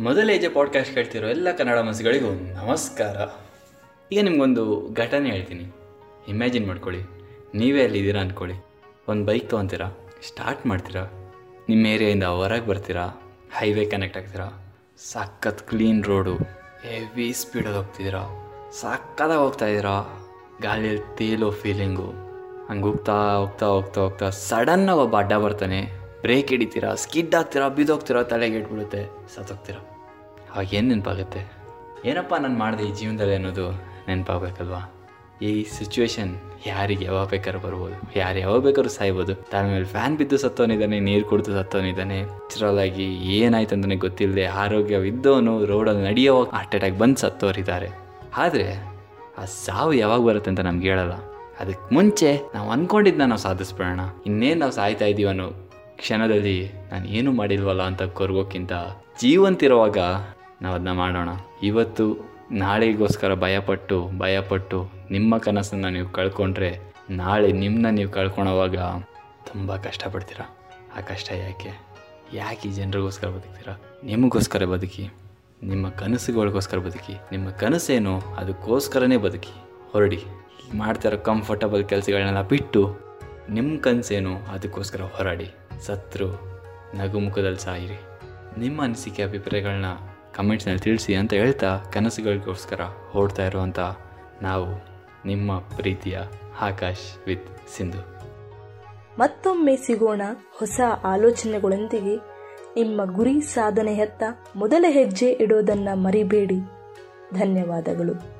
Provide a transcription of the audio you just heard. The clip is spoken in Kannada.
ಮೊದಲ ಹೆಜ್ಜೆ ಪಾಡ್ಕಾಸ್ಟ್ ಕೇಳ್ತಿರೋ ಎಲ್ಲ ಕನ್ನಡ ಮನಸ್ಸುಗಳಿಗೂ ನಮಸ್ಕಾರ. ಈಗ ನಿಮ್ಗೊಂದು ಘಟನೆ ಹೇಳ್ತೀನಿ. ಇಮ್ಯಾಜಿನ್ ಮಾಡ್ಕೊಳ್ಳಿ. ನೀವೇ ಅಲ್ಲಿದ್ದೀರಾ ಅಂದ್ಕೊಳ್ಳಿ ಒಂದು ಬೈಕ್ ತೊಗೊತೀರಾ? ಸ್ಟಾರ್ಟ್ ಮಾಡ್ತೀರಾ? ನಿಮ್ಮ ಏರಿಯಾಯಿಂದ ಹೊರಗೆ ಬರ್ತೀರಾ? ಹೈವೇ ಕನೆಕ್ಟ್ ಆಗ್ತೀರಾ? ಸಖತ್ ಕ್ಲೀನ್ ರೋಡು ಹೆವಿ ಸ್ಪೀಡಲ್ಲಿ ಹೋಗ್ತಿದ್ದೀರಾ? ಸಕ್ಕತ್ತಾಗಿ ಹೋಗ್ತಾ ಇದ್ದೀರಾ? ಗಾಳಿಯಲ್ಲಿ ತೇಲೋ ಫೀಲಿಂಗು ಹಂಗೆ ಹೋಗ್ತಾ ಹೋಗ್ತಾ ಹೋಗ್ತಾ ಹೋಗ್ತಾ ಸಡನ್ನಾಗಿ ಒಬ್ಬ ಅಡ್ಡ ಬರ್ತಾನೆ. ಬ್ರೇಕ್ ಹಿಡಿತೀರಾ, ಸ್ಕಿಡ್ ಆಗ್ತೀರಾ ಬಿದ್ದೋಗ್ತೀರಾ, ತಲೆಗೆ ಇಟ್ಬಿಡುತ್ತೆ, ಸತ್ತೋಗ್ತೀರಾ. ಹಾಗೇನು ನೆನಪಾಗುತ್ತೆ? ಏನಪ್ಪ ನಾನು ಮಾಡಿದೆ ಈ ಜೀವನದಲ್ಲಿ ಅನ್ನೋದು ನೆನಪಾಗಬೇಕಲ್ವಾ? ಈ ಸಿಚುವೇಶನ್ ಯಾರಿಗೆ ಯಾವಾಗ ಬೇಕಾದ್ರೂ ಬರ್ಬೋದು, ಯಾರು ಯಾವಾಗ ಬೇಕಾದ್ರೂ ಸಾಯ್ಬೋದು. ಮೇಲೆ ಫ್ಯಾನ್ ಬಿದ್ದು ಸತ್ತೋನಿದ್ದಾನೆ ನೀರು ಕುಡಿದು ಸತ್ತವನಿದ್ದಾನೆ. ಆಗಿ ಏನಾಯ್ತು ಅಂತಲೇ ಗೊತ್ತಿಲ್ಲದೆ ಆರೋಗ್ಯವಿದ್ದವನು ರೋಡಲ್ಲಿ ನಡೆಯೋವಾಗ ಹಾರ್ಟ್ ಅಟ್ಯಾಕ್ ಬಂದು ಸತ್ತೋರಿದ್ದಾರೆ ಆದರೆ ಆ ಸಾವು ಯಾವಾಗ ಬರುತ್ತೆ ಅಂತ ನಮ್ಗೆ ಹೇಳಲ್ಲ. ಅದಕ್ಕೆ ಮುಂಚೆ ನಾವು ಅಂದ್ಕೊಂಡಿದ್ದನ್ನ ನಾವು ಸಾಧಿಸ್ಬಿಡೋಣ. ಇನ್ನೇನು ನಾವು ಸಾಯ್ತಾ ಕ್ಷಣದಲ್ಲಿ ನಾನು ಏನೂ ಮಾಡಿಲ್ವಲ್ಲ ಅಂತ ಕೊರ್ಗೋಕ್ಕಿಂತ ಜೀವಂತಿರುವಾಗ ನಾವು ಅದನ್ನ ಮಾಡೋಣ. ಇವತ್ತು ನಾಳೆಗೋಸ್ಕರ ಭಯಪಟ್ಟು ಭಯಪಟ್ಟು ನಿಮ್ಮ ಕನಸನ್ನು ನೀವು ಕಳ್ಕೊಂಡ್ರೆ ನಾಳೆ ನಿಮ್ಮನ್ನ ನೀವು ಕಳ್ಕೊಳೋವಾಗ ತುಂಬ ಕಷ್ಟಪಡ್ತೀರ? ಆ ಕಷ್ಟ ಯಾಕೆ? ಯಾಕೆ ಈ ಜನರಿಗೋಸ್ಕರ ಬದುಕ್ತೀರ? ನಿಮಗೋಸ್ಕರ ಬದುಕಿ, ನಿಮ್ಮ ಕನಸುಗಳಿಗೋಸ್ಕರ ಬದುಕಿ, ನಿಮ್ಮ ಕನಸೇನು ಅದಕ್ಕೋಸ್ಕರನೇ ಬದುಕಿ, ಹೊರಡಿ. ಮಾಡ್ತಿರೋ ಕಂಫರ್ಟಬಲ್ ಕೆಲಸಗಳನ್ನೆಲ್ಲ ಬಿಟ್ಟು ನಿಮ್ಮ ಕನಸೇನು ಅದಕ್ಕೋಸ್ಕರ ಹೋರಾಡಿ. ಸತ್ರು, ನಗುಮುಖದಲ್ಲಿ ಸಾಯಿರಿ. ನಿಮ್ಮ ಅನಿಸಿಕೆ ಅಭಿಪ್ರಾಯಗಳನ್ನ ಕಮೆಂಟ್ಸ್ನಲ್ಲಿ ತಿಳಿಸಿ ಅಂತ ಹೇಳ್ತಾ ಕನಸುಗಳಿಗೋಸ್ಕರ ಓಡ್ತಾ ಇರುವಂಥ ನಾವು, ನಿಮ್ಮ ಪ್ರೀತಿಯ ಆಕಾಶ್ ವಿತ್ ಸಿಂಧು. ಮತ್ತೊಮ್ಮೆ ಸಿಗೋಣ ಹೊಸ ಆಲೋಚನೆಗಳೊಂದಿಗೆ. ನಿಮ್ಮ ಗುರಿ ಸಾಧನೆಯತ್ತ ಮೊದಲ ಹೆಜ್ಜೆ ಇಡೋದನ್ನ ಮರಿಬೇಡಿ. ಧನ್ಯವಾದಗಳು.